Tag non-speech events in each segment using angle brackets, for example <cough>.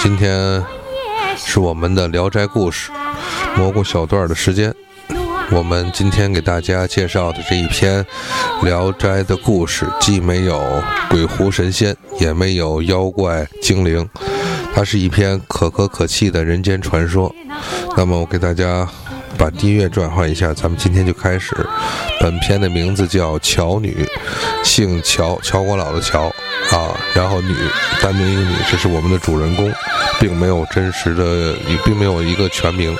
今天是我们的《聊斋故事》蘑菇小段的时间。我们今天给大家介绍的这一篇《聊斋》的故事，既没有鬼狐神仙，也没有妖怪精灵，它是一篇可歌可泣的人间传说。那么，我给大家把音乐转换一下，咱们今天就开始。本片的名字叫《乔女》，姓乔，乔国老的乔，然后女，单名一个女，这是我们的主人公，并没有真实的，也并没有一个全名。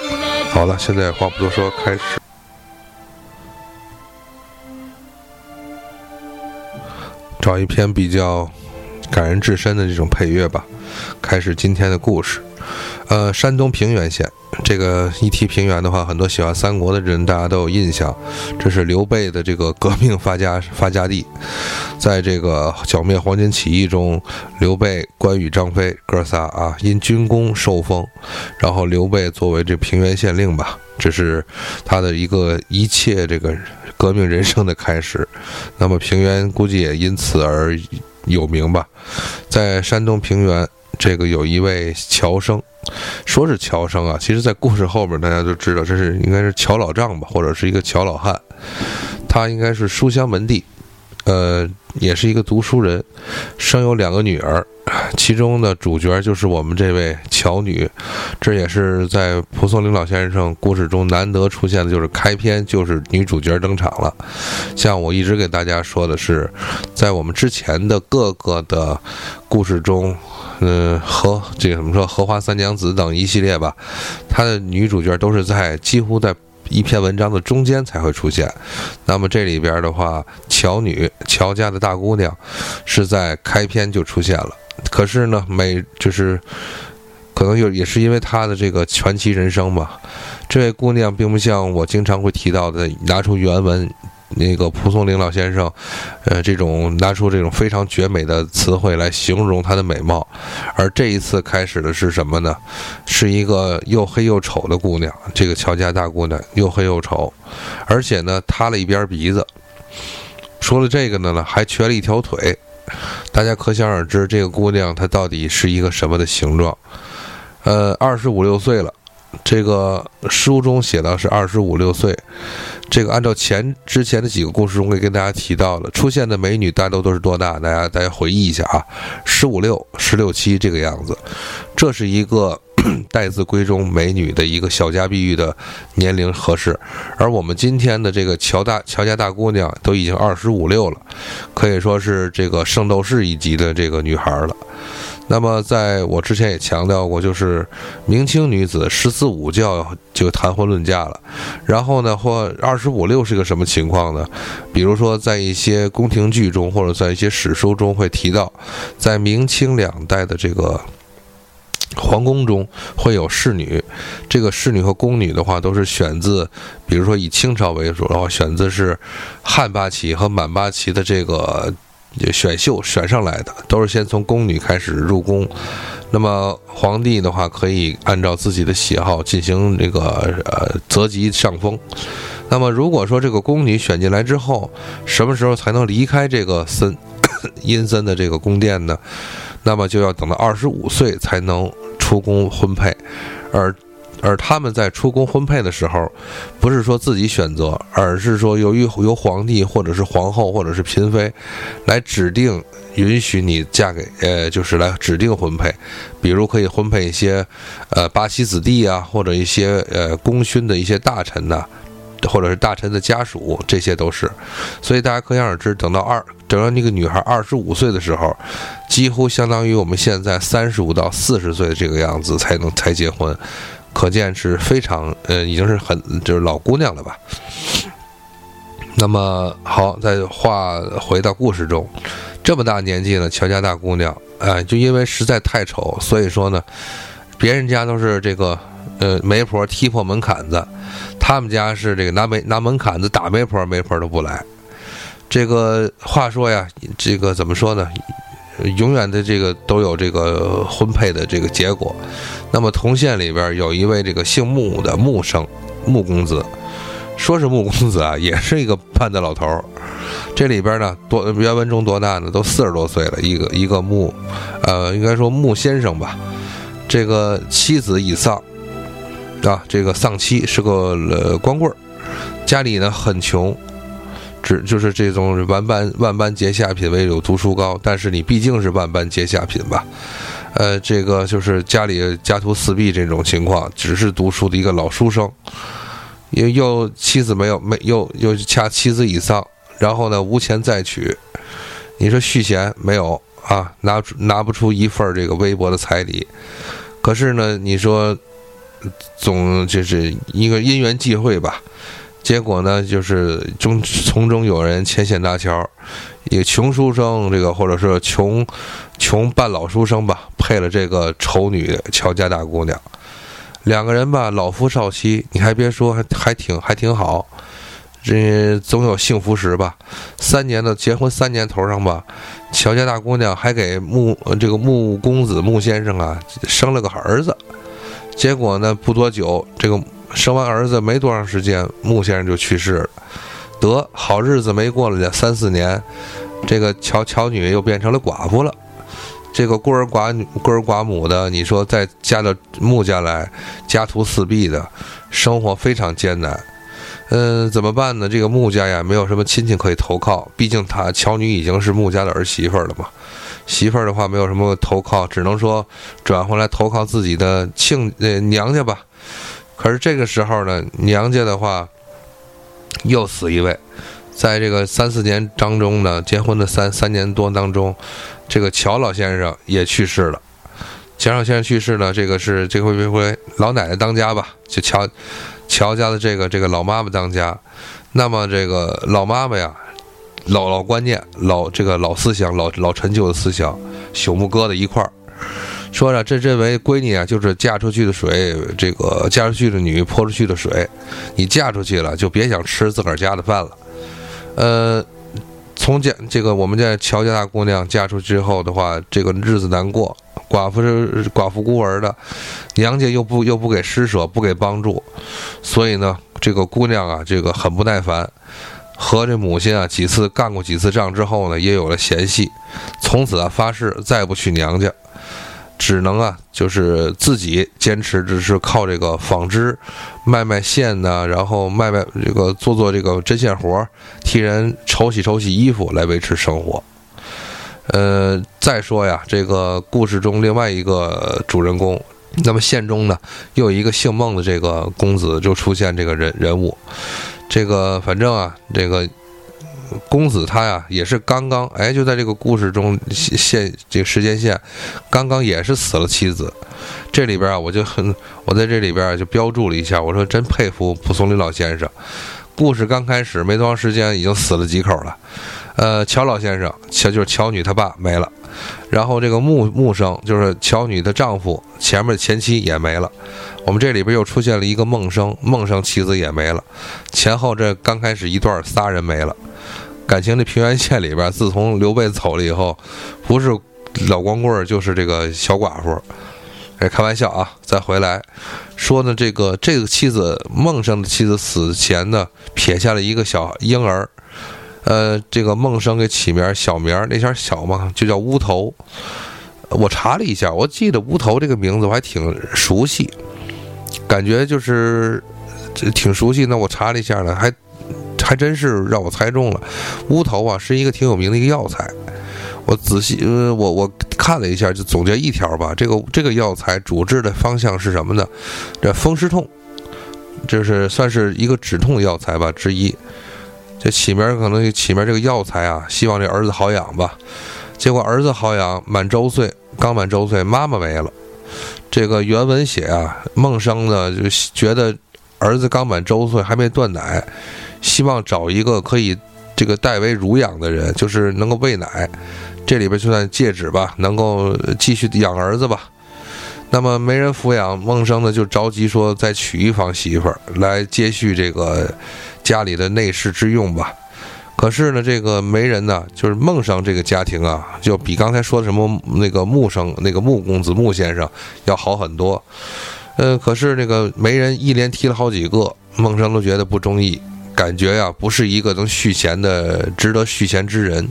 好了，现在话不多说，开始。找一篇比较感人至深的这种配乐吧，开始今天的故事。呃，山东平原县，这个一提平原的话，很多喜欢三国的人大家都有印象，这是刘备的这个革命发家 <laughs> 发家地。在这个剿灭黄巾起义中，刘备、关羽、张飞哥仨啊，因军功受封，然后刘备作为这平原县令吧，这是他的一个一切这个革命人生的开始。那么平原估计也因此而有名吧，在山东平原。这个有一位乔生，说是乔生啊，其实，在故事后边，大家就知道这是应该是乔老丈吧，或者是一个乔老汉，他应该是书香门第，呃，也是一个读书人，生有两个女儿。其中的主角就是我们这位乔女，这也是在蒲松龄老先生故事中难得出现的，就是开篇就是女主角登场了。像我一直给大家说的是，在我们之前的各个的故事中，嗯，荷这个怎么说，荷花三娘子等一系列吧，她的女主角都是在几乎在一篇文章的中间才会出现。那么这里边的话，乔女乔家的大姑娘是在开篇就出现了。可是呢，每就是，可能有也是因为她的这个传奇人生吧。这位姑娘并不像我经常会提到的，拿出原文那个蒲松龄老先生，呃，这种拿出这种非常绝美的词汇来形容她的美貌。而这一次开始的是什么呢？是一个又黑又丑的姑娘。这个乔家大姑娘又黑又丑，而且呢塌了一边鼻子。说了这个呢，还瘸了一条腿。大家可想而知，这个姑娘她到底是一个什么的形状？呃，二十五六岁了，这个书中写到是二十五六岁。这个按照前之前的几个故事中会跟大家提到了，出现的美女大多都是多大？大家大家回忆一下啊，十五六、十六七这个样子。这是一个 <clears throat> 待字闺中美女的一个小家碧玉的年龄合适，而我们今天的这个乔大乔家大姑娘都已经二十五六了，可以说是这个圣斗士一级的这个女孩了。那么，在我之前也强调过，就是明清女子十四五就要就谈婚论嫁了。然后呢，或二十五六是个什么情况呢？比如说，在一些宫廷剧中，或者在一些史书中会提到，在明清两代的这个皇宫中会有侍女。这个侍女和宫女的话，都是选自，比如说以清朝为主的话，选自是汉八旗和满八旗的这个。选秀选上来的都是先从宫女开始入宫，那么皇帝的话可以按照自己的喜好进行这个呃择吉上封。那么如果说这个宫女选进来之后，什么时候才能离开这个森 <coughs> 阴森的这个宫殿呢？那么就要等到二十五岁才能出宫婚配，而。而他们在出宫婚配的时候，不是说自己选择，而是说由于由皇帝或者是皇后或者是嫔妃来指定，允许你嫁给呃，就是来指定婚配，比如可以婚配一些呃八旗子弟啊，或者一些呃功勋的一些大臣呐，或者是大臣的家属，这些都是。所以大家可想而知，等到二等到那个女孩二十五岁的时候，几乎相当于我们现在三十五到四十岁这个样子才能才结婚。可见是非常，呃，已经是很就是老姑娘了吧。那么好，再话回到故事中，这么大年纪了，乔家大姑娘，哎，就因为实在太丑，所以说呢，别人家都是这个，呃，媒婆踢破门槛子，他们家是这个拿媒拿门槛子打媒婆，媒婆都不来。这个话说呀，这个怎么说呢？永远的这个都有这个婚配的这个结果。那么同县里边有一位这个姓穆的穆生穆公子，说是穆公子啊，也是一个半的老头儿。这里边呢，多原文中多大呢？都四十多岁了，一个一个穆，呃，应该说穆先生吧。这个妻子已丧，啊，这个丧妻是个呃光棍儿，家里呢很穷，只就是这种万般万般皆下品，唯有读书高。但是你毕竟是万般皆下品吧？呃，这个就是家里家徒四壁这种情况，只是读书的一个老书生，又又妻子没有没又又恰妻子已丧，然后呢无钱再娶，你说续弦没有啊？拿拿不出一份这个微薄的彩礼，可是呢你说总就是一个因缘际会吧，结果呢就是中从中有人牵线搭桥。一个穷书生，这个或者说穷穷半老书生吧，配了这个丑女乔家大姑娘，两个人吧，老夫少妻，你还别说，还还挺还挺好，这总有幸福时吧。三年的结婚三年头上吧，乔家大姑娘还给穆这个穆公子穆先生啊生了个儿子，结果呢不多久，这个生完儿子没多长时间，穆先生就去世了。得好日子没过了三四年，这个乔乔女又变成了寡妇了。这个孤儿寡女、孤儿寡母的，你说再嫁到穆家来，家徒四壁的，生活非常艰难。嗯，怎么办呢？这个穆家呀，没有什么亲戚可以投靠，毕竟他乔女已经是穆家的儿媳妇了嘛。媳妇儿的话，没有什么投靠，只能说转回来投靠自己的亲呃娘家吧。可是这个时候呢，娘家的话。又死一位，在这个三四年当中呢，结婚的三三年多当中，这个乔老先生也去世了。乔老先生去世呢，这个是这回这回老奶奶当家吧？就乔乔家的这个这个老妈妈当家。那么这个老妈妈呀，老老观念、老这个老思想、老老陈旧的思想，朽木搁在一块儿。说着，这认为闺女啊，就是嫁出去的水，这个嫁出去的女泼出去的水，你嫁出去了，就别想吃自个儿家的饭了。呃，从家这个我们家乔家大姑娘嫁出去之后的话，这个日子难过，寡妇是寡妇孤儿的，娘家又不又不给施舍，不给帮助，所以呢，这个姑娘啊，这个很不耐烦，和这母亲啊几次干过几次仗之后呢，也有了嫌隙，从此啊发誓再不去娘家。只能啊，就是自己坚持，只是靠这个纺织，卖卖线呢，然后卖卖这个做做这个针线活，替人抽洗抽洗衣服来维持生活。呃，再说呀，这个故事中另外一个主人公，那么县中呢又有一个姓孟的这个公子就出现这个人人物，这个反正啊，这个。公子他呀，也是刚刚哎，就在这个故事中线这个时间线，刚刚也是死了妻子。这里边啊，我就很我在这里边就标注了一下，我说真佩服蒲松龄老先生。故事刚开始没多长时间，已经死了几口了。呃，乔老先生，乔就是乔女他爸没了，然后这个木木生就是乔女的丈夫，前面的前妻也没了。我们这里边又出现了一个孟生，孟生妻子也没了，前后这刚开始一段仨人没了。感情这平原县里边，自从刘备走了以后，不是老光棍就是这个小寡妇。哎，开玩笑啊！再回来，说呢，这个这个妻子孟生的妻子死前呢，撇下了一个小婴儿。呃，这个孟生给起名小名那前小嘛，就叫乌头。我查了一下，我记得乌头这个名字我还挺熟悉，感觉就是挺熟悉。那我查了一下呢，还。还真是让我猜中了，乌头啊是一个挺有名的一个药材。我仔细呃，我我看了一下，就总结一条吧。这个这个药材主治的方向是什么呢？这风湿痛，这是算是一个止痛药材吧之一。这起名可能起名这个药材啊，希望这儿子好养吧。结果儿子好养，满周岁，刚满周岁，妈妈没了。这个原文写啊，孟生呢就觉得儿子刚满周岁，还没断奶。希望找一个可以这个代为乳养的人，就是能够喂奶，这里边就算戒指吧，能够继续养儿子吧。那么没人抚养，孟生呢就着急说再娶一房媳妇儿来接续这个家里的内侍之用吧。可是呢，这个媒人呢，就是孟生这个家庭啊，就比刚才说的什么那个穆生那个穆公子穆先生要好很多。呃，可是那个媒人一连提了好几个，孟生都觉得不中意。感觉呀，不是一个能续弦的、值得续弦之人。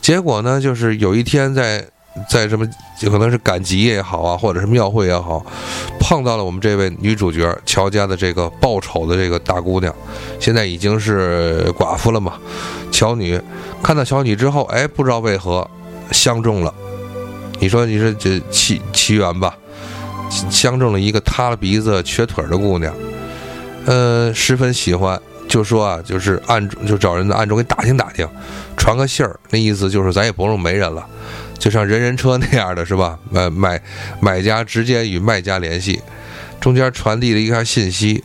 结果呢，就是有一天在在什么有，可能是赶集也好啊，或者是庙会也好，碰到了我们这位女主角乔家的这个报丑的这个大姑娘，现在已经是寡妇了嘛。乔女看到乔女之后，哎，不知道为何相中了。你说，你说这奇奇缘吧？相中了一个塌了鼻子、瘸腿的姑娘，呃，十分喜欢，就说啊，就是暗中就找人暗中给打听打听，传个信儿，那意思就是咱也不用媒人了，就像人人车那样的是吧？<laughs> 买买买家直接与卖家联系，中间传递了一条信息，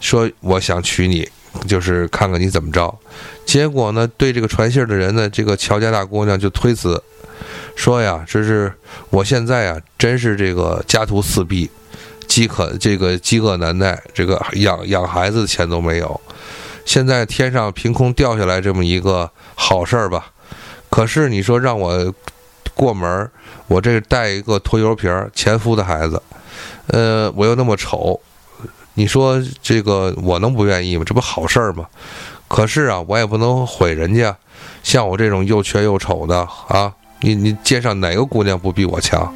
说我想娶你，就是看看你怎么着。结果呢，对这个传信的人呢，这个乔家大姑娘就推辞。说呀，这是我现在啊，真是这个家徒四壁，饥渴这个饥饿难耐，这个养养孩子的钱都没有。现在天上凭空掉下来这么一个好事儿吧，可是你说让我过门，我这带一个拖油瓶前夫的孩子，呃，我又那么丑，你说这个我能不愿意吗？这不好事儿吗？可是啊，我也不能毁人家，像我这种又瘸又丑的啊。你你街上哪个姑娘不比我强？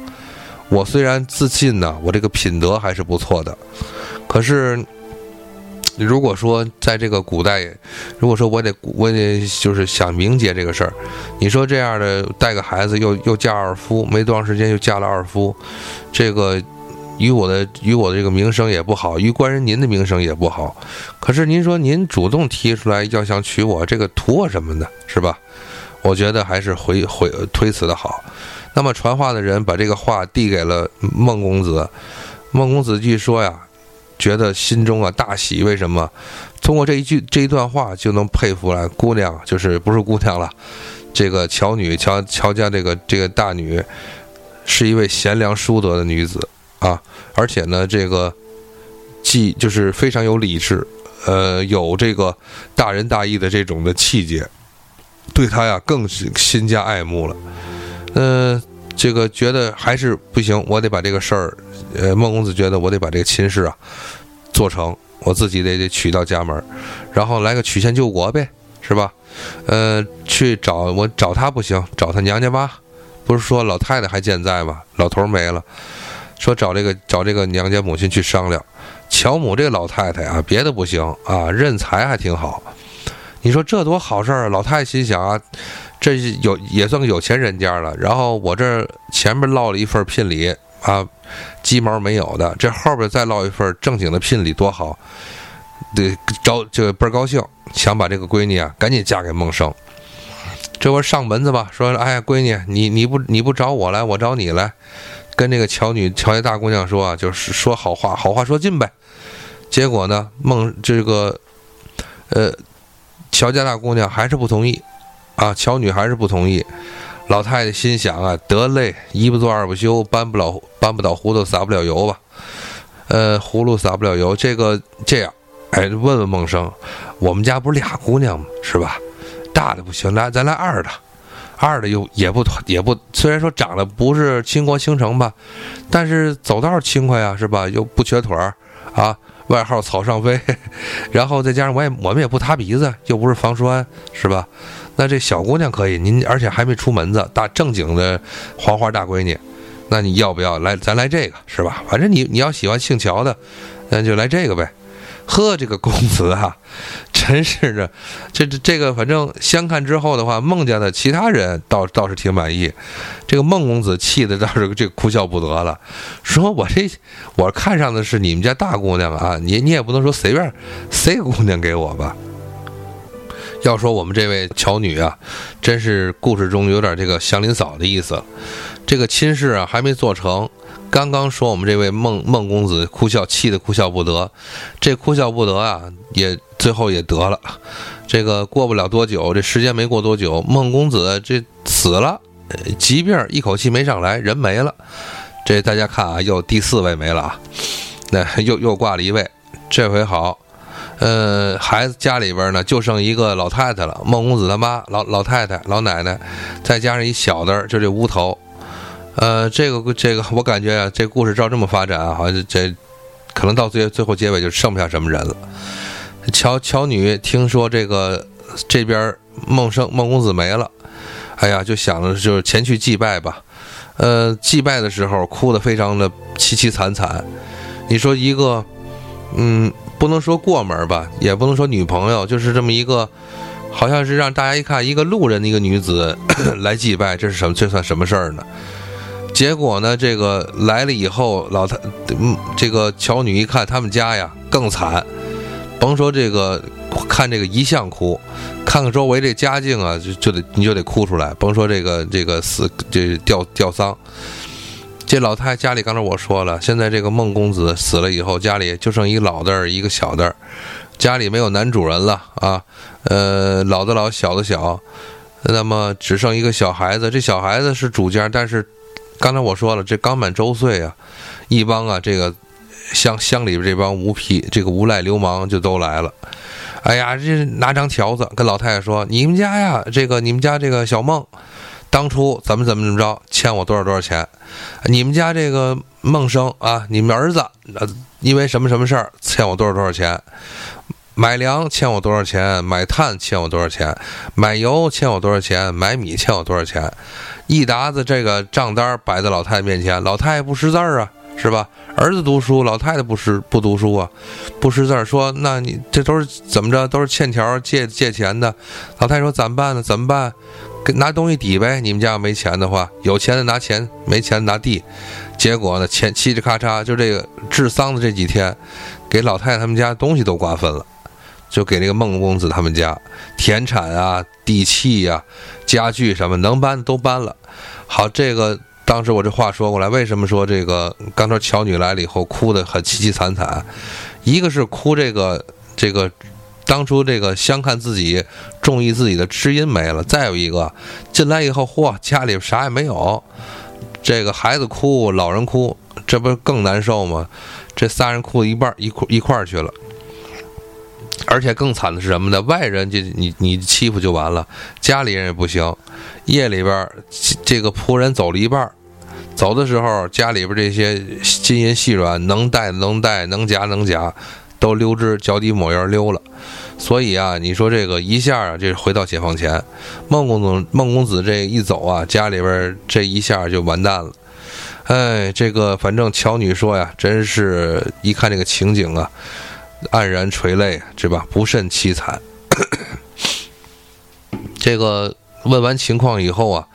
我虽然自信呢，我这个品德还是不错的。可是，如果说在这个古代，如果说我得我得就是想明结这个事儿，你说这样的带个孩子又又嫁二夫，没多长时间又嫁了二夫，这个与我的与我的这个名声也不好，与官人您的名声也不好。可是您说您主动提出来要想娶我，这个图我什么呢？是吧？我觉得还是回回推辞的好。那么传话的人把这个话递给了孟公子，孟公子据说呀，觉得心中啊大喜。为什么？通过这一句这一段话就能佩服了姑娘，就是不是姑娘了，这个乔女乔乔家这个这个大女，是一位贤良淑德的女子啊，而且呢，这个既就是非常有理智，呃，有这个大仁大义的这种的气节。对她呀，更是心加爱慕了。嗯，这个觉得还是不行，我得把这个事儿。呃，孟公子觉得我得把这个亲事啊做成，我自己得得娶到家门，然后来个曲线救国呗，是吧？呃，去找我找他不行，找他娘家吧。不是说老太太还健在吗？老头没了，说找这个找这个娘家母亲去商量。乔母这个老太太啊，别的不行啊，认财还挺好。你说这多好事儿啊！老太太心想啊，这有也算个有钱人家了。然后我这前面落了一份聘礼啊，鸡毛没有的，这后边再落一份正经的聘礼多好，得着就倍儿高兴，想把这个闺女啊赶紧嫁给孟生。这会上门子吧，说哎呀，闺女，你你不你不找我来，我找你来，跟这个乔女乔家大姑娘说啊，就是说好话，好话说尽呗。结果呢，孟这个呃。乔家大姑娘还是不同意，啊，乔女还是不同意。老太太心想啊，得嘞，一不做二不休，搬不了搬不倒葫芦撒不了油吧？呃，葫芦撒不了油，这个这样，哎，问问孟生，我们家不是俩姑娘吗？是吧？大的不行，来咱来二的，二的又也不也不，虽然说长得不是倾国倾城吧，但是走道轻快啊，是吧？又不瘸腿儿啊。外号草上飞，<laughs> 然后再加上我也我们也不塌鼻子，又不是防栓，是吧？那这小姑娘可以，您而且还没出门子，大正经的黄花大闺女，那你要不要来？咱来这个是吧？反正你你要喜欢姓乔的，那就来这个呗。呵，这个公子啊，真是的，这这这个，反正相看之后的话，孟家的其他人倒倒是挺满意，这个孟公子气的倒是这哭笑不得了，说我这我看上的是你们家大姑娘啊，你你也不能说随便塞个姑娘给我吧。要说我们这位乔女啊，真是故事中有点这个祥林嫂的意思，这个亲事啊还没做成。刚刚说我们这位孟孟公子哭笑，气得哭笑不得。这哭笑不得啊，也最后也得了。这个过不了多久，这时间没过多久，孟公子这死了，疾病一口气没上来，人没了。这大家看啊，又第四位没了啊，那又又挂了一位。这回好，呃，孩子家里边呢就剩一个老太太了，孟公子他妈老老太太老奶奶，再加上一小的，就这乌头。呃，这个这个，我感觉啊，这故事照这么发展啊，好像这可能到最最后结尾就剩不下什么人了。乔乔女听说这个这边孟生孟公子没了，哎呀，就想着就是前去祭拜吧。呃，祭拜的时候哭得非常的凄凄惨惨。你说一个，嗯，不能说过门吧，也不能说女朋友，就是这么一个，好像是让大家一看一个路人的一个女子 <coughs> 来祭拜，这是什么？这算什么事儿呢？结果呢，这个来了以后，老太，嗯，这个乔女一看他们家呀更惨，甭说这个看这个遗像哭，看看周围这家境啊，就就得你就得哭出来。甭说这个这个死这吊吊丧，这老太家里刚才我说了，现在这个孟公子死了以后，家里就剩一老的儿一个小的儿，家里没有男主人了啊，呃，老的老小的小，那么只剩一个小孩子，这小孩子是主家，但是。刚才我说了，这刚满周岁啊，一帮啊，这个乡乡里边这帮无皮这个无赖流氓就都来了。哎呀，这拿张条子跟老太太说：“你们家呀，这个你们家这个小孟，当初怎么怎么怎么着，欠我多少多少钱？你们家这个孟生啊，你们儿子呃因为什么什么事儿欠我多少多少钱？买粮欠我多少钱？买炭欠我多少钱？买油欠我多少钱？买米欠我多少钱？”一沓子这个账单摆在老太太面前，老太太不识字儿啊，是吧？儿子读书，老太太不识不读书啊，不识字儿。说，那你这都是怎么着？都是欠条借借钱的。老太太说：“怎么办呢？怎么办？拿东西抵呗。你们家要没钱的话，有钱的拿钱，没钱的拿地。结果呢，钱嘁哩咔嚓，就这个治丧的这几天，给老太太他们家东西都瓜分了。”就给那个孟公子他们家田产啊、地契呀、家具什么能搬的都搬了。好，这个当时我这话说过来，为什么说这个刚才乔女来了以后哭得很凄凄惨惨？一个是哭这个这个当初这个相看自己中意自己的知音没了，再有一个进来以后，嚯，家里啥也没有，这个孩子哭，老人哭，这不更难受吗？这仨人哭一半一块一块去了。而且更惨的是什么呢？外人就你你欺负就完了，家里人也不行。夜里边这个仆人走了一半，走的时候家里边这些金银细软能带能带能夹能夹，都溜之脚底抹油溜了。所以啊，你说这个一下啊，这回到解放前，孟公子孟公子这一走啊，家里边这一下就完蛋了。哎，这个反正乔女说呀，真是一看这个情景啊。黯然垂泪，是吧？不甚凄惨。这个问完情况以后啊，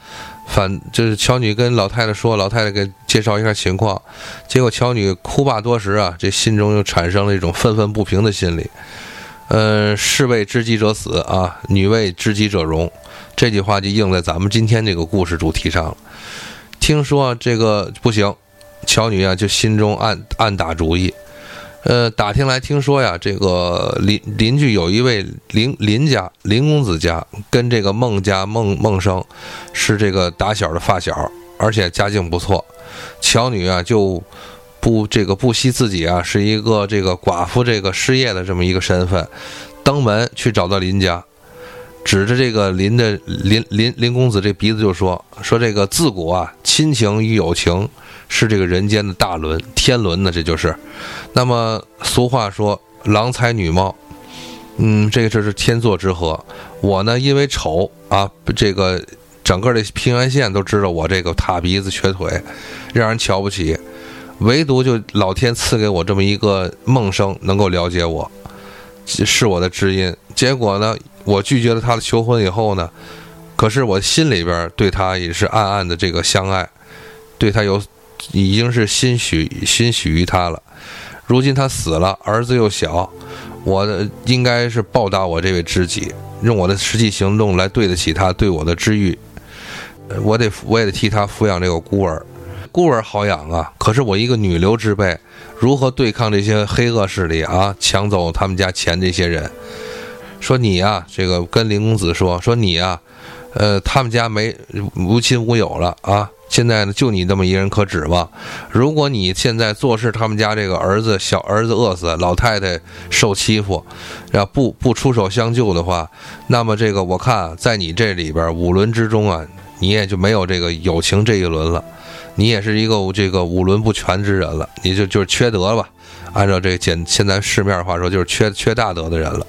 反就是乔女跟老太太说，老太太给介绍一下情况。结果乔女哭罢多时啊，这心中又产生了一种愤愤不平的心理。呃，士为知己者死啊，女为知己者容。这句话就应在咱们今天这个故事主题上了。听说这个不行，乔女啊就心中暗暗打主意。呃，打听来听说呀，这个邻邻居有一位林林家林公子家，跟这个孟家孟孟生是这个打小的发小，而且家境不错。乔女啊，就不这个不惜自己啊是一个这个寡妇，这个失业的这么一个身份，登门去找到林家，指着这个林的林林林公子这鼻子就说说这个自古啊，亲情与友情。是这个人间的大伦天伦呢，这就是。那么俗话说“郎才女貌”，嗯，这个这是天作之合。我呢，因为丑啊，这个整个的平原县都知道我这个塌鼻子瘸腿，让人瞧不起。唯独就老天赐给我这么一个梦生，能够了解我，是我的知音。结果呢，我拒绝了他的求婚以后呢，可是我心里边对他也是暗暗的这个相爱，对他有。已经是心许心许于他了，如今他死了，儿子又小，我应该是报答我这位知己，用我的实际行动来对得起他对我的知遇。我得我也得替他抚养这个孤儿，孤儿好养啊。可是我一个女流之辈，如何对抗这些黑恶势力啊？抢走他们家钱这些人，说你呀，这个跟林公子说说你呀，呃，他们家没无亲无友了啊。现在呢，就你这么一人可指望。如果你现在做事，他们家这个儿子小儿子饿死，老太太受欺负，要不不出手相救的话，那么这个我看在你这里边五轮之中啊，你也就没有这个友情这一轮了，你也是一个这个五伦不全之人了，你就就是缺德吧，按照这个简现在市面话说，就是缺缺大德的人了。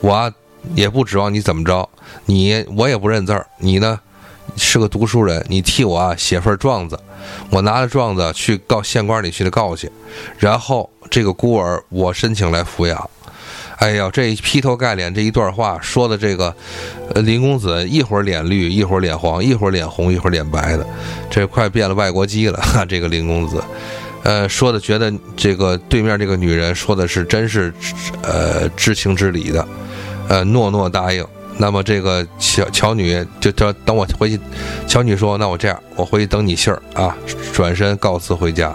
我也不指望你怎么着，你我也不认字儿，你呢是个读书人，你替我啊写份状子，我拿着状子去告县官里去的告去，然后这个孤儿我申请来抚养。哎呀，这劈头盖脸这一段话说的这个，呃，林公子一会儿脸绿，一会儿脸黄，一会儿脸红，一会儿脸白的，这快变了外国鸡了。<laughs> 哈，这个林公子，呃，说的觉得这个对面这个女人说的是真是，呃，知情知理的，呃，诺诺答应。那么这个乔乔女就等等我回去，乔女说：“那我这样，我回去等你信儿啊。”转身告辞回家。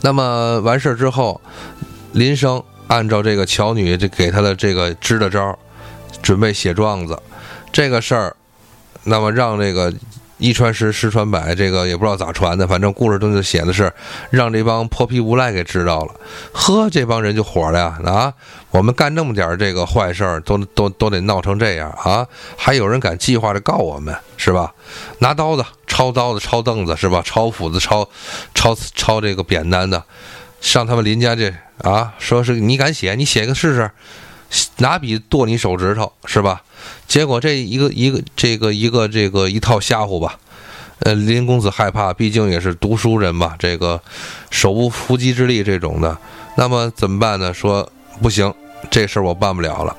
那么完事儿之后。林生按照这个乔女这给他的这个支的招，准备写状子，这个事儿，那么让这个一传十，十传百，这个也不知道咋传的，反正故事中就写的是让这帮泼皮无赖给知道了，呵，这帮人就火了呀！啊，我们干那么点这个坏事儿，都都都得闹成这样啊！还有人敢计划着告我们，是吧？拿刀子抄刀子，抄凳子，是吧？抄斧子，抄抄抄这个扁担的。上他们林家这啊，说是你敢写，你写个试试，拿笔剁你手指头是吧？结果这一个一个这个一个这个一套吓唬吧，呃，林公子害怕，毕竟也是读书人嘛，这个手无缚鸡之力这种的，那么怎么办呢？说不行，这事儿我办不了了，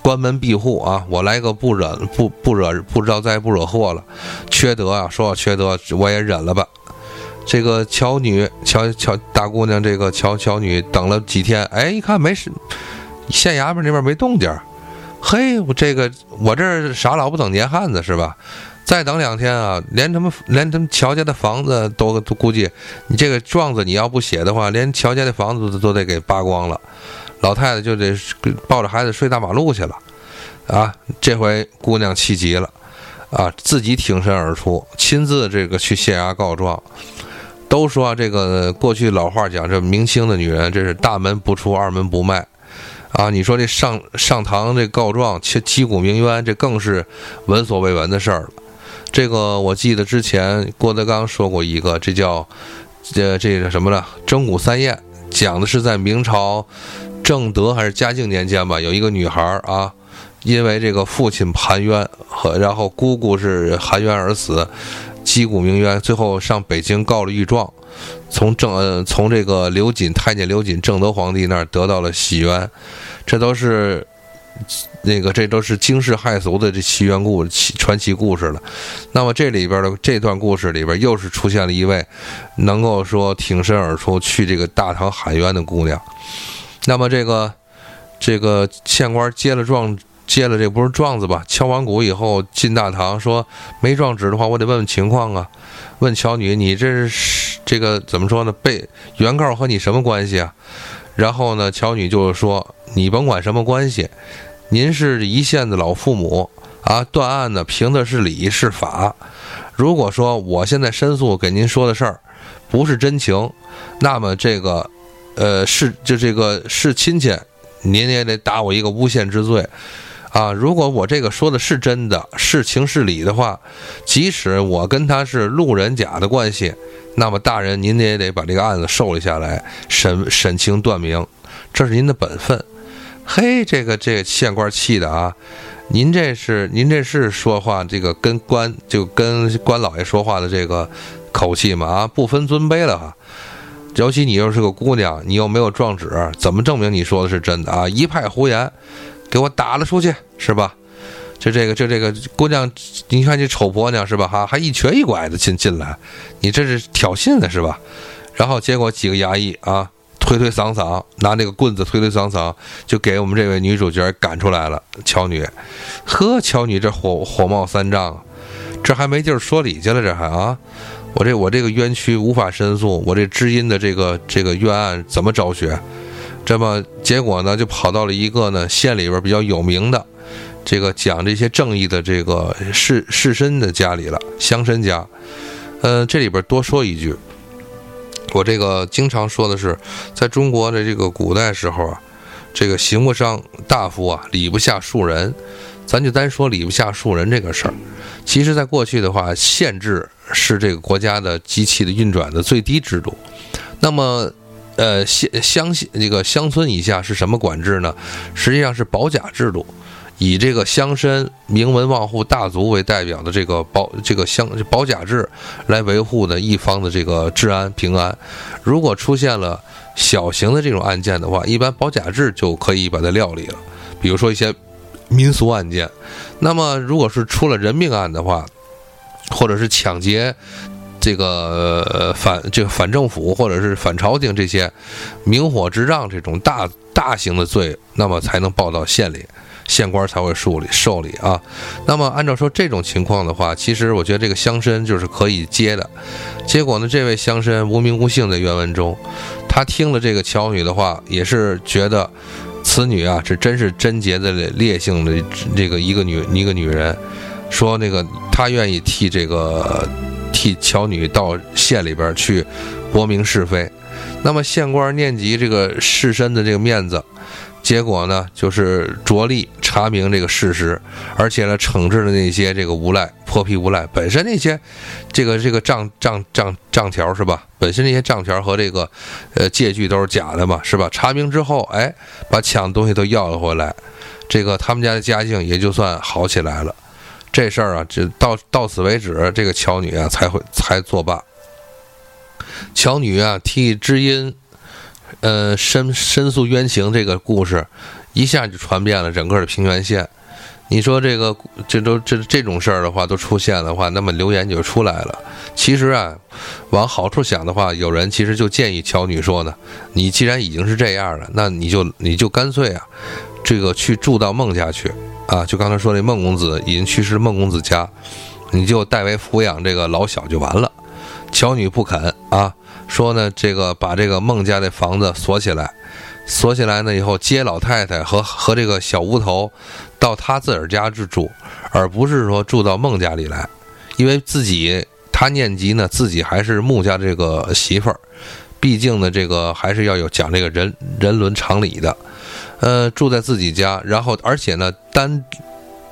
关门闭户啊，我来个不忍不不惹不招灾不惹祸了，缺德啊，说缺德我也忍了吧。这个乔女乔乔大姑娘，这个乔乔女等了几天，哎，一看没事，县衙门那边没动静嘿，我这个我这傻老不等年汉子是吧？再等两天啊，连他们 <laughs> 连他们乔家的房子都都估计，你这个状子你要不写的话，连乔家的房子都都得给扒光了，老太太就得抱着孩子睡大马路去了，啊，这回姑娘气急了，啊，自己挺身而出，亲自这个去县衙告状。都说这个过去老话讲，这明清的女人这是大门不出二门不迈，啊，你说这上上堂这告状，击击鼓鸣冤，这更是闻所未闻的事儿了。这个我记得之前郭德纲说过一个，这叫这这个什么呢？征古三宴，讲的是在明朝正德还是嘉靖年间吧，有一个女孩儿啊，因为这个父亲含冤和然后姑姑是含冤而死。击鼓鸣冤，最后上北京告了御状，从正呃从这个刘瑾太监刘瑾正德皇帝那儿得到了洗冤，这都是那个这都是惊世骇俗的这奇缘故奇传奇故事了。那么这里边的这段故事里边又是出现了一位能够说挺身而出去这个大唐喊冤的姑娘。那么这个这个县官接了状。接了这不是状子吧？敲完鼓以后进大堂，说没状纸的话，我得问问情况啊。问乔女，你这是这个怎么说呢？被原告和你什么关系啊？然后呢，乔女就是说，你甭管什么关系，您是一线的老父母啊，断案呢凭的是理是法。如果说我现在申诉给您说的事儿不是真情，那么这个呃是就这个是亲戚，您也得打我一个诬陷之罪。啊，如果我这个说的是真的，是情是理的话，即使我跟他是路人甲的关系，那么大人您也得把这个案子受理下来，审审清断明，这是您的本分。嘿，这个这个县官气的啊，您这是您这是说话这个跟官就跟官老爷说话的这个口气嘛啊，不分尊卑了哈。尤其你又是个姑娘，你又没有状纸，怎么证明你说的是真的啊？一派胡言。给我打了出去，是吧？就这个，就这个姑娘，你看这丑婆娘是吧？哈，还一瘸一拐的进进来，你这是挑衅的是吧？然后结果几个衙役啊，推推搡搡，拿那个棍子推推搡搡，就给我们这位女主角赶出来了。乔女，呵，乔女这火火冒三丈，这还没地儿说理去了，这还啊？我这我这个冤屈无法申诉，我这知音的这个这个冤案怎么昭雪？这么结果呢，就跑到了一个呢县里边比较有名的，这个讲这些正义的这个士士绅的家里了，乡绅家。呃，这里边多说一句，我这个经常说的是，在中国的这个古代时候啊，这个刑部上大夫啊，礼不下庶人。咱就单说礼不下庶人这个事儿，其实在过去的话，县制是这个国家的机器的运转的最低制度。那么呃乡乡这个乡村以下是什么管制呢？实际上是保甲制度。以这个乡绅、名门望户、大族为代表的这个保这个乡保甲制来维护的一方的这个治安平安。如果出现了小型的这种案件的话，一般保甲制就可以把它料理了。比如说一些民俗案件，那么如果是出了人命案的话，或者是抢劫这个反这个反政府或者是反朝廷这些明火执仗这种大大型的罪，那么才能报到县里。县官才会受理受理啊。那么按照说这种情况的话，其实我觉得这个乡绅就是可以接的。结果呢，这位乡绅无名无姓的原文中，他听了这个乔女的话，也是觉得此女啊，这真是贞洁的烈性的这个一个女一个女人。说那个他愿意替这个替乔女到县里边去驳明是非。那么县官念及这个士绅的这个面子。结果呢，就是着力查明这个事实，而且呢，惩治了那些这个无赖、泼皮无赖。本身那些，这个这个账账账账条是吧？本身那些账条和这个，呃，借据都是假的嘛，是吧？查明之后，哎，把抢东西都要了回来，这个他们家的家境也就算好起来了。这事儿啊，这到到此为止，这个乔女啊才会才作罢。乔女啊，替知音。呃，申申诉冤情这个故事，一下就传遍了整个的平原县。你说这个，这都这这种事儿的话，都出现的话，那么留言就出来了。其实啊，往好处想的话，有人其实就建议乔女说呢，你既然已经是这样了，那你就你就干脆啊，这个去住到孟家去啊，就刚才说那孟公子已经去世，孟公子家，你就代为抚养这个老小就完了。乔女不肯啊。说呢，这个把这个孟家的房子锁起来，锁起来呢以后接老太太和和这个小乌头到他自个儿家去住，而不是说住到孟家里来，因为自己他念及呢，自己还是穆家这个媳妇儿，毕竟呢这个还是要有讲这个人人伦常理的，呃，住在自己家，然后而且呢单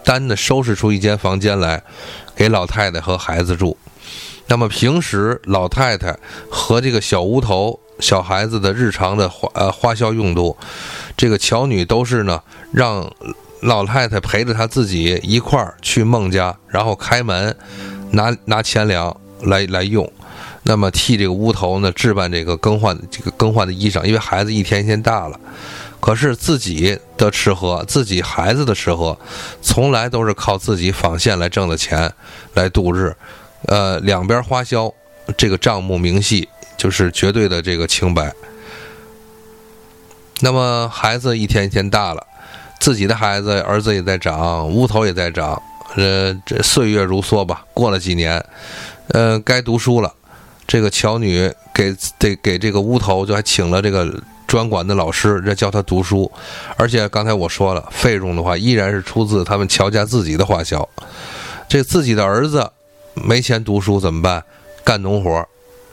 单的收拾出一间房间来给老太太和孩子住。那么平时老太太和这个小乌头小孩子的日常的花呃花销用度，这个乔女都是呢让老太太陪着她自己一块儿去孟家，然后开门拿拿钱粮来来用，那么替这个乌头呢置办这个更换这个更换的衣裳，因为孩子一天一天大了，可是自己的吃喝，自己孩子的吃喝，从来都是靠自己纺线来挣的钱来度日。呃，两边花销，这个账目明细，就是绝对的这个清白。那么孩子一天一天大了，自己的孩子儿子也在长，乌头也在长，呃，这岁月如梭吧。过了几年，呃，该读书了。这个乔女给得给这个乌头就还请了这个专管的老师，在教他读书。而且刚才我说了，费用的话依然是出自他们乔家自己的花销。这自己的儿子。没钱读书怎么办？干农活，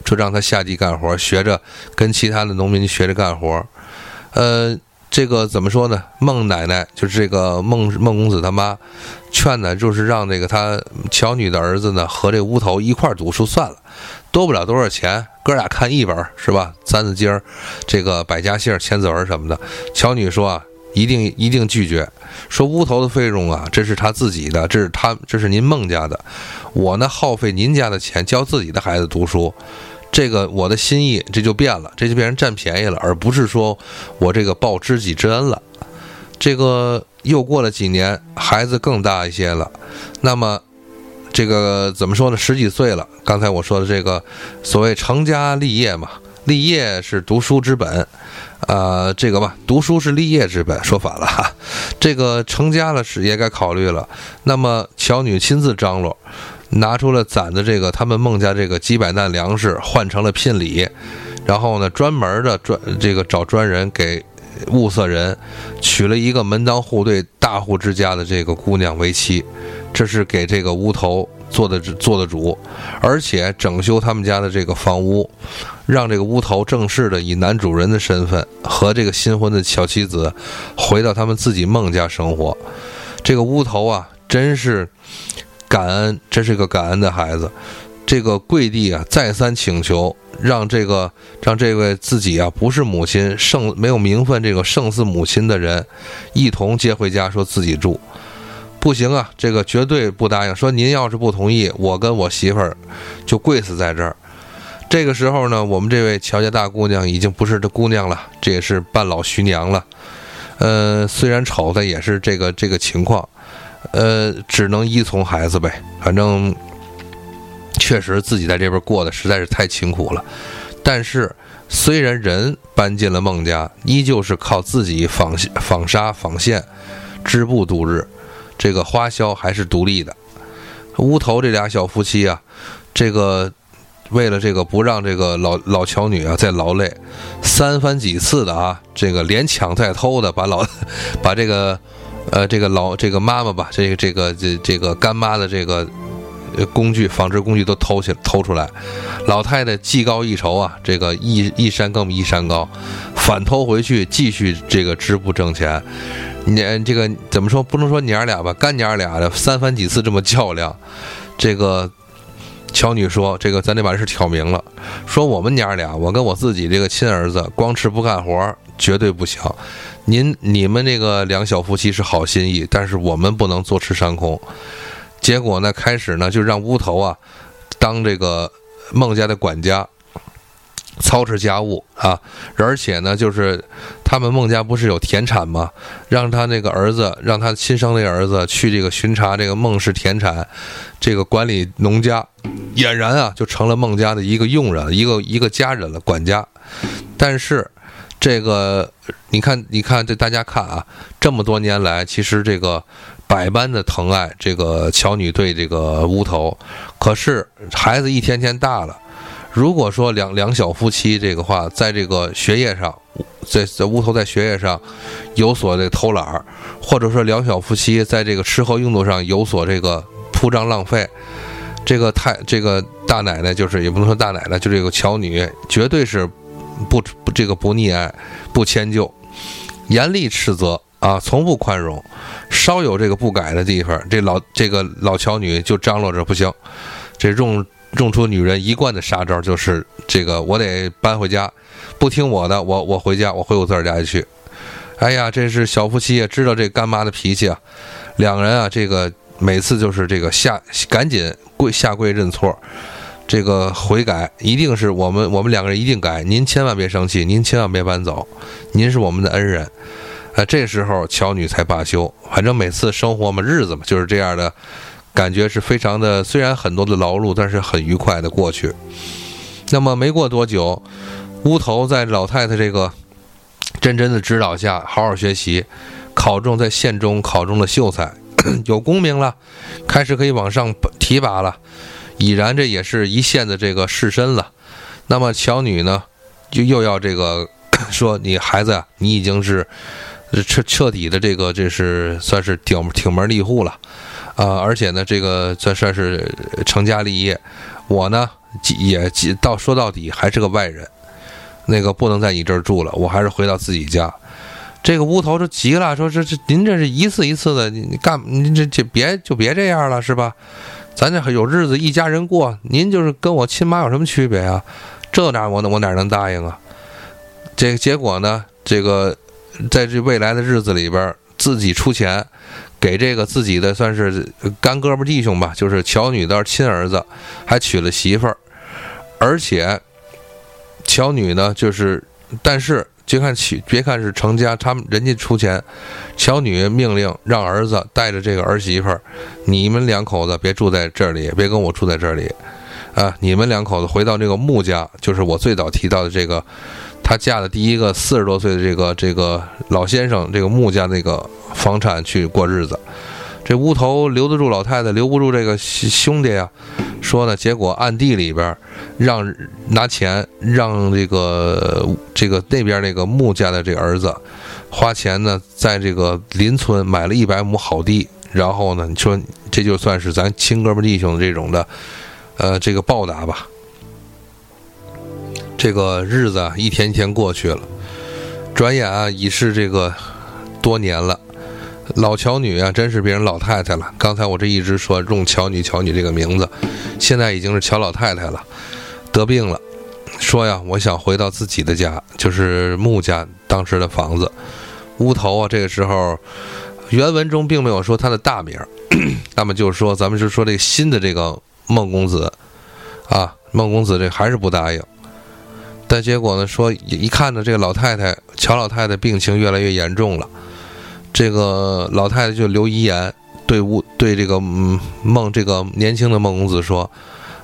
就让他下地干活，学着跟其他的农民学着干活。呃，这个怎么说呢？孟奶奶就是这个孟孟公子他妈，劝呢就是让这个他乔女的儿子呢和这乌头一块读书算了，多不了多少钱，哥俩看一本是吧？三字经儿，这个百家姓、千字文什么的。乔女说啊。一定一定拒绝，说乌头的费用啊，这是他自己的，这是他，这是您孟家的。我呢，耗费您家的钱教自己的孩子读书，这个我的心意这就变了，这就变成占便宜了，而不是说我这个报知己之恩了。这个又过了几年，孩子更大一些了，那么这个怎么说呢？十几岁了，刚才我说的这个所谓成家立业嘛，立业是读书之本。呃，这个吧，读书是立业之本，说反了哈。<laughs> 这个成家了是也该考虑了。那么乔女亲自张罗，拿出了攒的这个他们孟家这个几百担粮食，换成了聘礼，然后呢，专门的专这个找专人给物色人，娶了一个门当户对大户之家的这个姑娘为妻，这是给这个乌头。做的做的主，而且整修他们家的这个房屋，让这个乌头正式的以男主人的身份和这个新婚的小妻子回到他们自己孟家生活。这个乌头啊，真是感恩，真是个感恩的孩子。这个跪地啊，再三请求，让这个让这位自己啊不是母亲胜没有名分这个胜似母亲的人，一同接回家，说自己住。不行啊，这个绝对不答应。说您要是不同意，我跟我媳妇儿就跪死在这儿。这个时候呢，我们这位乔家大姑娘已经不是这姑娘了，这也是半老徐娘了。呃，虽然丑，但也是这个这个情况。呃，只能依从孩子呗。反正确实自己在这边过得实在是太辛苦了。但是虽然人搬进了孟家，依旧是靠自己纺纺纱纺线织布度日。这个花销还是独立的，乌头这俩小夫妻啊，这个为了这个不让这个老老乔女啊再劳累，三番几次的啊，这个连抢带偷的把老 <laughs> 把这个呃这个老这个妈妈吧，这个这个这这个干妈的这个工具纺织工具都偷起偷出来，老太太技高一筹啊，这个一一山更比一山高，反偷回去继续这个织布挣钱。你这个怎么说？不能说娘俩吧，干娘俩的三番几次这么较量。这个乔女说：“这个咱得把这事挑明了。说我们娘俩，我跟我自己这个亲儿子，光吃不干活绝对不行。您你们这个两小夫妻是好心意，但是我们不能坐吃山空。结果呢，开始呢就让乌头啊当这个孟家的管家。”操持家务啊，而且呢，就是他们孟家不是有田产吗？让他那个儿子，让他亲生的儿子去这个巡查这个孟氏田产，这个管理农家，俨然啊就成了孟家的一个佣人，一个一个家人了，管家。但是这个你看，你看这大家看啊，这么多年来，其实这个百般的疼爱，这个乔女对这个乌头，可是孩子一天天大了。如果说两两小夫妻这个话，在这个学业上，在在乌头在学业上有所这偷懒儿，或者说两小夫妻在这个吃喝用度上有所这个铺张浪费，这个太这个大奶奶就是也不能说大奶奶，就这个乔女绝对是不不这个不溺爱，不迁就，严厉斥责啊，从不宽容，稍有这个不改的地方，这老这个老乔女就张罗着不行，这用。用出女人一贯的杀招，就是这个，我得搬回家，不听我的，我我回家，我回我自个儿家去。哎呀，这是小夫妻也知道这干妈的脾气啊，两个人啊，这个每次就是这个下赶紧跪下跪认错，这个悔改一定是我们我们两个人一定改，您千万别生气，您千万别搬走，您是我们的恩人。啊，这时候乔女才罢休，反正每次生活嘛，日子嘛，就是这样的。感觉是非常的，虽然很多的劳碌，但是很愉快的过去。那么没过多久，乌头在老太太这个真真的指导下，好好学习，考中在县中考中了秀才，有功名了，开始可以往上提拔了，已然这也是一线的这个士绅了。那么乔女呢，就又要这个 <coughs> 说你孩子呀，你已经是彻彻底的这个这是算是顶挺门立户了。啊，而且呢，这个算算是成家立业，我呢也到说到底还是个外人，那个不能在你这儿住了，我还是回到自己家。这个乌头就急了，说这这您这是一次一次的，你你干您这这别就别这样了是吧？咱这有日子一家人过，您就是跟我亲妈有什么区别啊？这哪我我哪能答应啊？这个结果呢，这个在这未来的日子里边，自己出钱。给这个自己的算是干哥们弟兄吧，就是乔女的亲儿子，还娶了媳妇儿，而且乔女呢，就是，但是别看娶，别看是成家，他们人家出钱，乔女命令让儿子带着这个儿媳妇儿，你们两口子别住在这里，别跟我住在这里，啊，你们两口子回到这个穆家，就是我最早提到的这个。她嫁的第一个四十多岁的这个这个老先生，这个穆家那个房产去过日子，这屋头留得住老太太，留不住这个兄弟呀。说呢，结果暗地里边让拿钱让这个这个那边那个穆家的这儿子花钱呢，在这个邻村买了一百亩好地，然后呢，你说这就算是咱亲哥们弟兄这种的，呃，这个报答吧。这个日子啊，一天一天过去了，转眼啊，已是这个多年了。老乔女啊，真是变成老太太了。刚才我这一直说用乔女乔女这个名字，现在已经是乔老太太了，得病了。说呀，我想回到自己的家，就是穆家当时的房子。乌头啊，这个时候原文中并没有说他的大名，<clears throat> 那么就是说咱们是说这个新的这个孟公子啊，孟公子这还是不答应。但结果呢，说一看呢，这个老太太乔老太太病情越来越严重了。这个老太太就留遗言，对乌对这个嗯孟这个年轻的孟公子说：“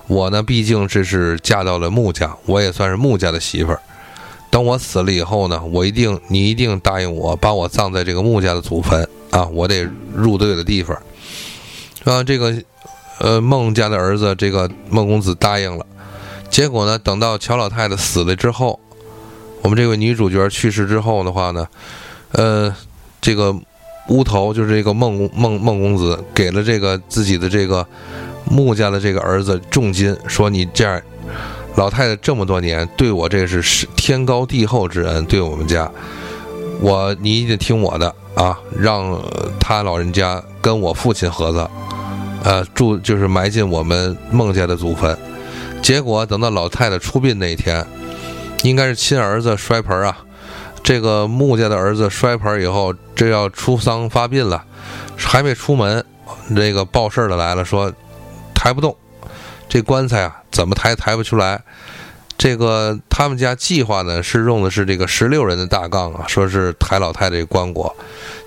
我呢，毕竟这是嫁到了穆家，我也算是穆家的媳妇儿。等我死了以后呢，我一定你一定答应我，把我葬在这个穆家的祖坟啊，我得入对的地方。”啊，这个呃孟家的儿子这个孟公子答应了。结果呢，等到乔老太太死了之后，我们这位女主角去世之后的话呢，呃。这个乌头就是这个孟孟孟公子，给了这个自己的这个穆家的这个儿子重金，说你这样，老太太这么多年对我这是天高地厚之恩，对我们家，我你一定听我的啊，让他老人家跟我父亲合葬，呃，住就是埋进我们孟家的祖坟。结果等到老太太出殡那一天，应该是亲儿子摔盆啊。这个穆家的儿子摔盆以后，这要出丧发殡了，还没出门，这个报事的来了，说抬不动，这棺材啊，怎么抬抬不出来？这个他们家计划呢是用的是这个十六人的大杠啊，说是抬老太太棺椁，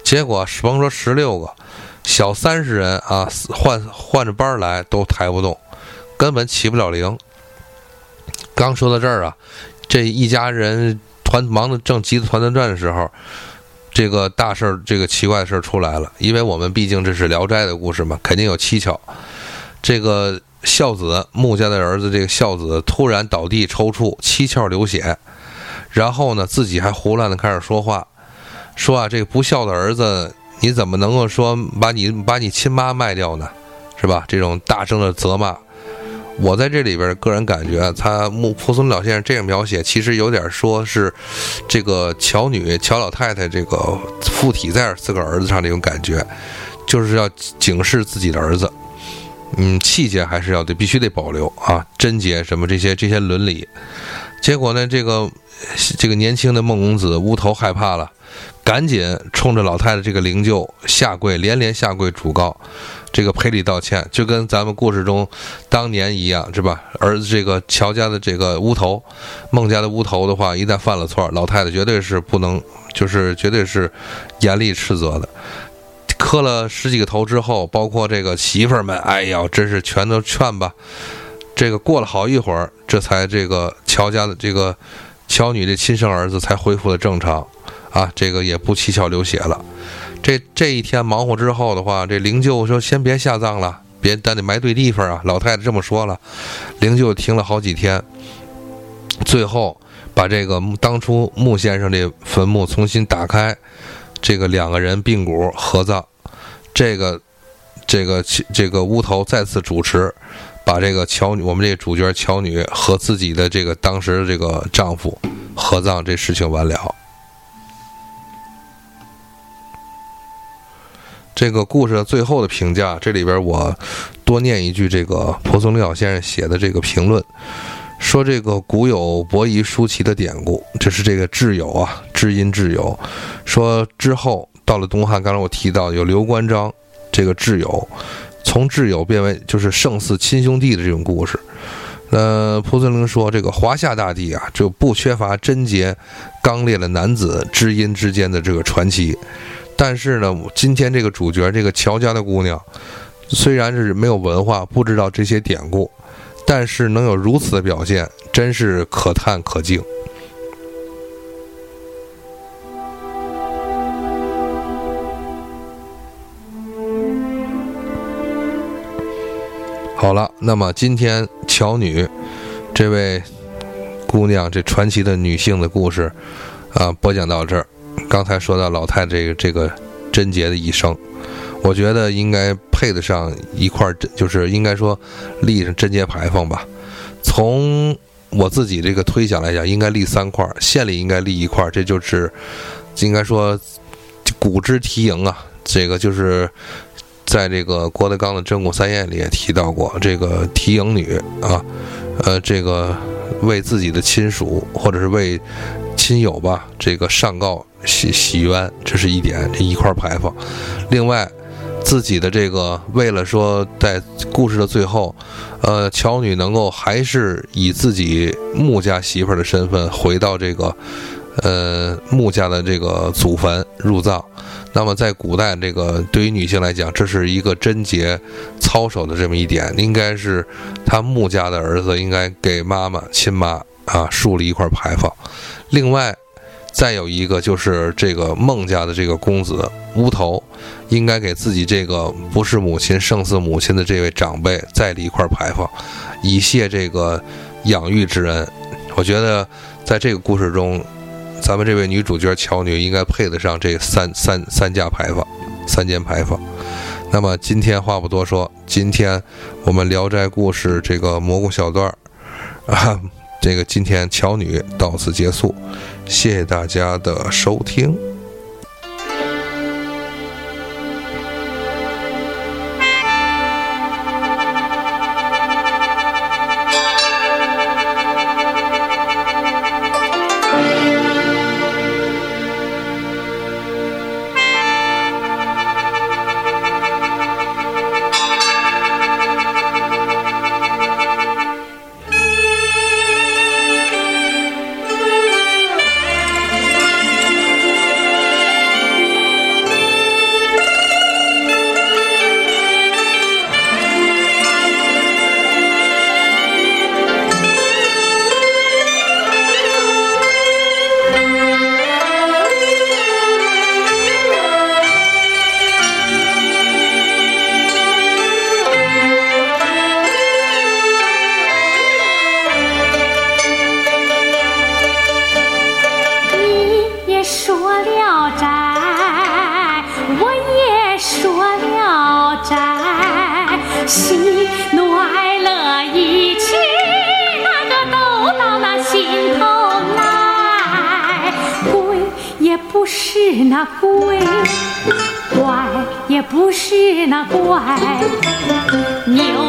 结果甭说十六个，小三十人啊，换换着班来都抬不动，根本起不了灵。刚说到这儿啊，这一家人。团忙得正急得团团转的时候，这个大事儿，这个奇怪的事儿出来了。因为我们毕竟这是《聊斋》的故事嘛，肯定有蹊跷。这个孝子穆家的儿子，这个孝子突然倒地抽搐，七窍流血，然后呢，自己还胡乱的开始说话，说啊，这个不孝的儿子，你怎么能够说把你把你亲妈卖掉呢？是吧？这种大声的责骂。我在这里边个人感觉，他穆蒲松老先生这样描写，其实有点说是这个乔女乔老太太这个附体在四个儿子上这种感觉，就是要警示自己的儿子，嗯，气节还是要得必须得保留啊，贞洁什么这些这些伦理。结果呢，这个这个年轻的孟公子乌头害怕了，赶紧冲着老太太这个灵柩下跪，连连下跪主告。这个赔礼道歉，就跟咱们故事中当年一样，是吧？儿子这个乔家的这个乌头，孟家的乌头的话，一旦犯了错，老太太绝对是不能，就是绝对是严厉斥责的。磕了十几个头之后，包括这个媳妇儿们，哎呀，真是全都劝吧。这个过了好一会儿，这才这个乔家的这个乔女的亲生儿子才恢复了正常，啊，这个也不七窍流血了。这这一天忙活之后的话，这灵柩说先别下葬了，别咱得埋对地方啊。老太太这么说了，灵柩停了好几天，最后把这个当初穆先生的坟墓重新打开，这个两个人并骨合葬，这个这个这个乌头再次主持，把这个乔女我们这主角乔女和自己的这个当时的这个丈夫合葬，这事情完了。这个故事的最后的评价，这里边我多念一句这个蒲松龄老先生写的这个评论，说这个古有伯夷叔齐的典故，这是这个挚友啊，知音挚友。说之后到了东汉，刚才我提到有刘关张这个挚友，从挚友变为就是胜似亲兄弟的这种故事。呃，蒲松龄说这个华夏大地啊，就不缺乏贞洁刚烈的男子知音之间的这个传奇。但是呢，今天这个主角，这个乔家的姑娘，虽然是没有文化，不知道这些典故，但是能有如此的表现，真是可叹可敬。好了，那么今天乔女这位姑娘，这传奇的女性的故事，啊，播讲到这儿。刚才说到老太这个这个贞洁的一生，我觉得应该配得上一块，就是应该说立上贞节牌坊吧。从我自己这个推想来讲，应该立三块，县里应该立一块，这就是应该说古之题营啊，这个就是在这个郭德纲的《真骨三宴》里也提到过，这个提营女啊，呃，这个为自己的亲属或者是为亲友吧，这个上告洗洗冤，这是一点，这一块牌坊。另外，自己的这个为了说在故事的最后，呃，乔女能够还是以自己穆家媳妇儿的身份回到这个。呃，穆家的这个祖坟入葬，那么在古代，这个对于女性来讲，这是一个贞洁操守的这么一点，应该是他穆家的儿子应该给妈妈亲妈啊竖了一块牌坊。另外，再有一个就是这个孟家的这个公子乌头，应该给自己这个不是母亲胜似母亲的这位长辈再立一块牌坊，以谢这个养育之恩。我觉得在这个故事中。咱们这位女主角乔女应该配得上这三三三家牌坊，三间牌坊。那么今天话不多说，今天我们《聊斋故事》这个蘑菇小段儿啊，这个今天乔女到此结束，谢谢大家的收听。牛。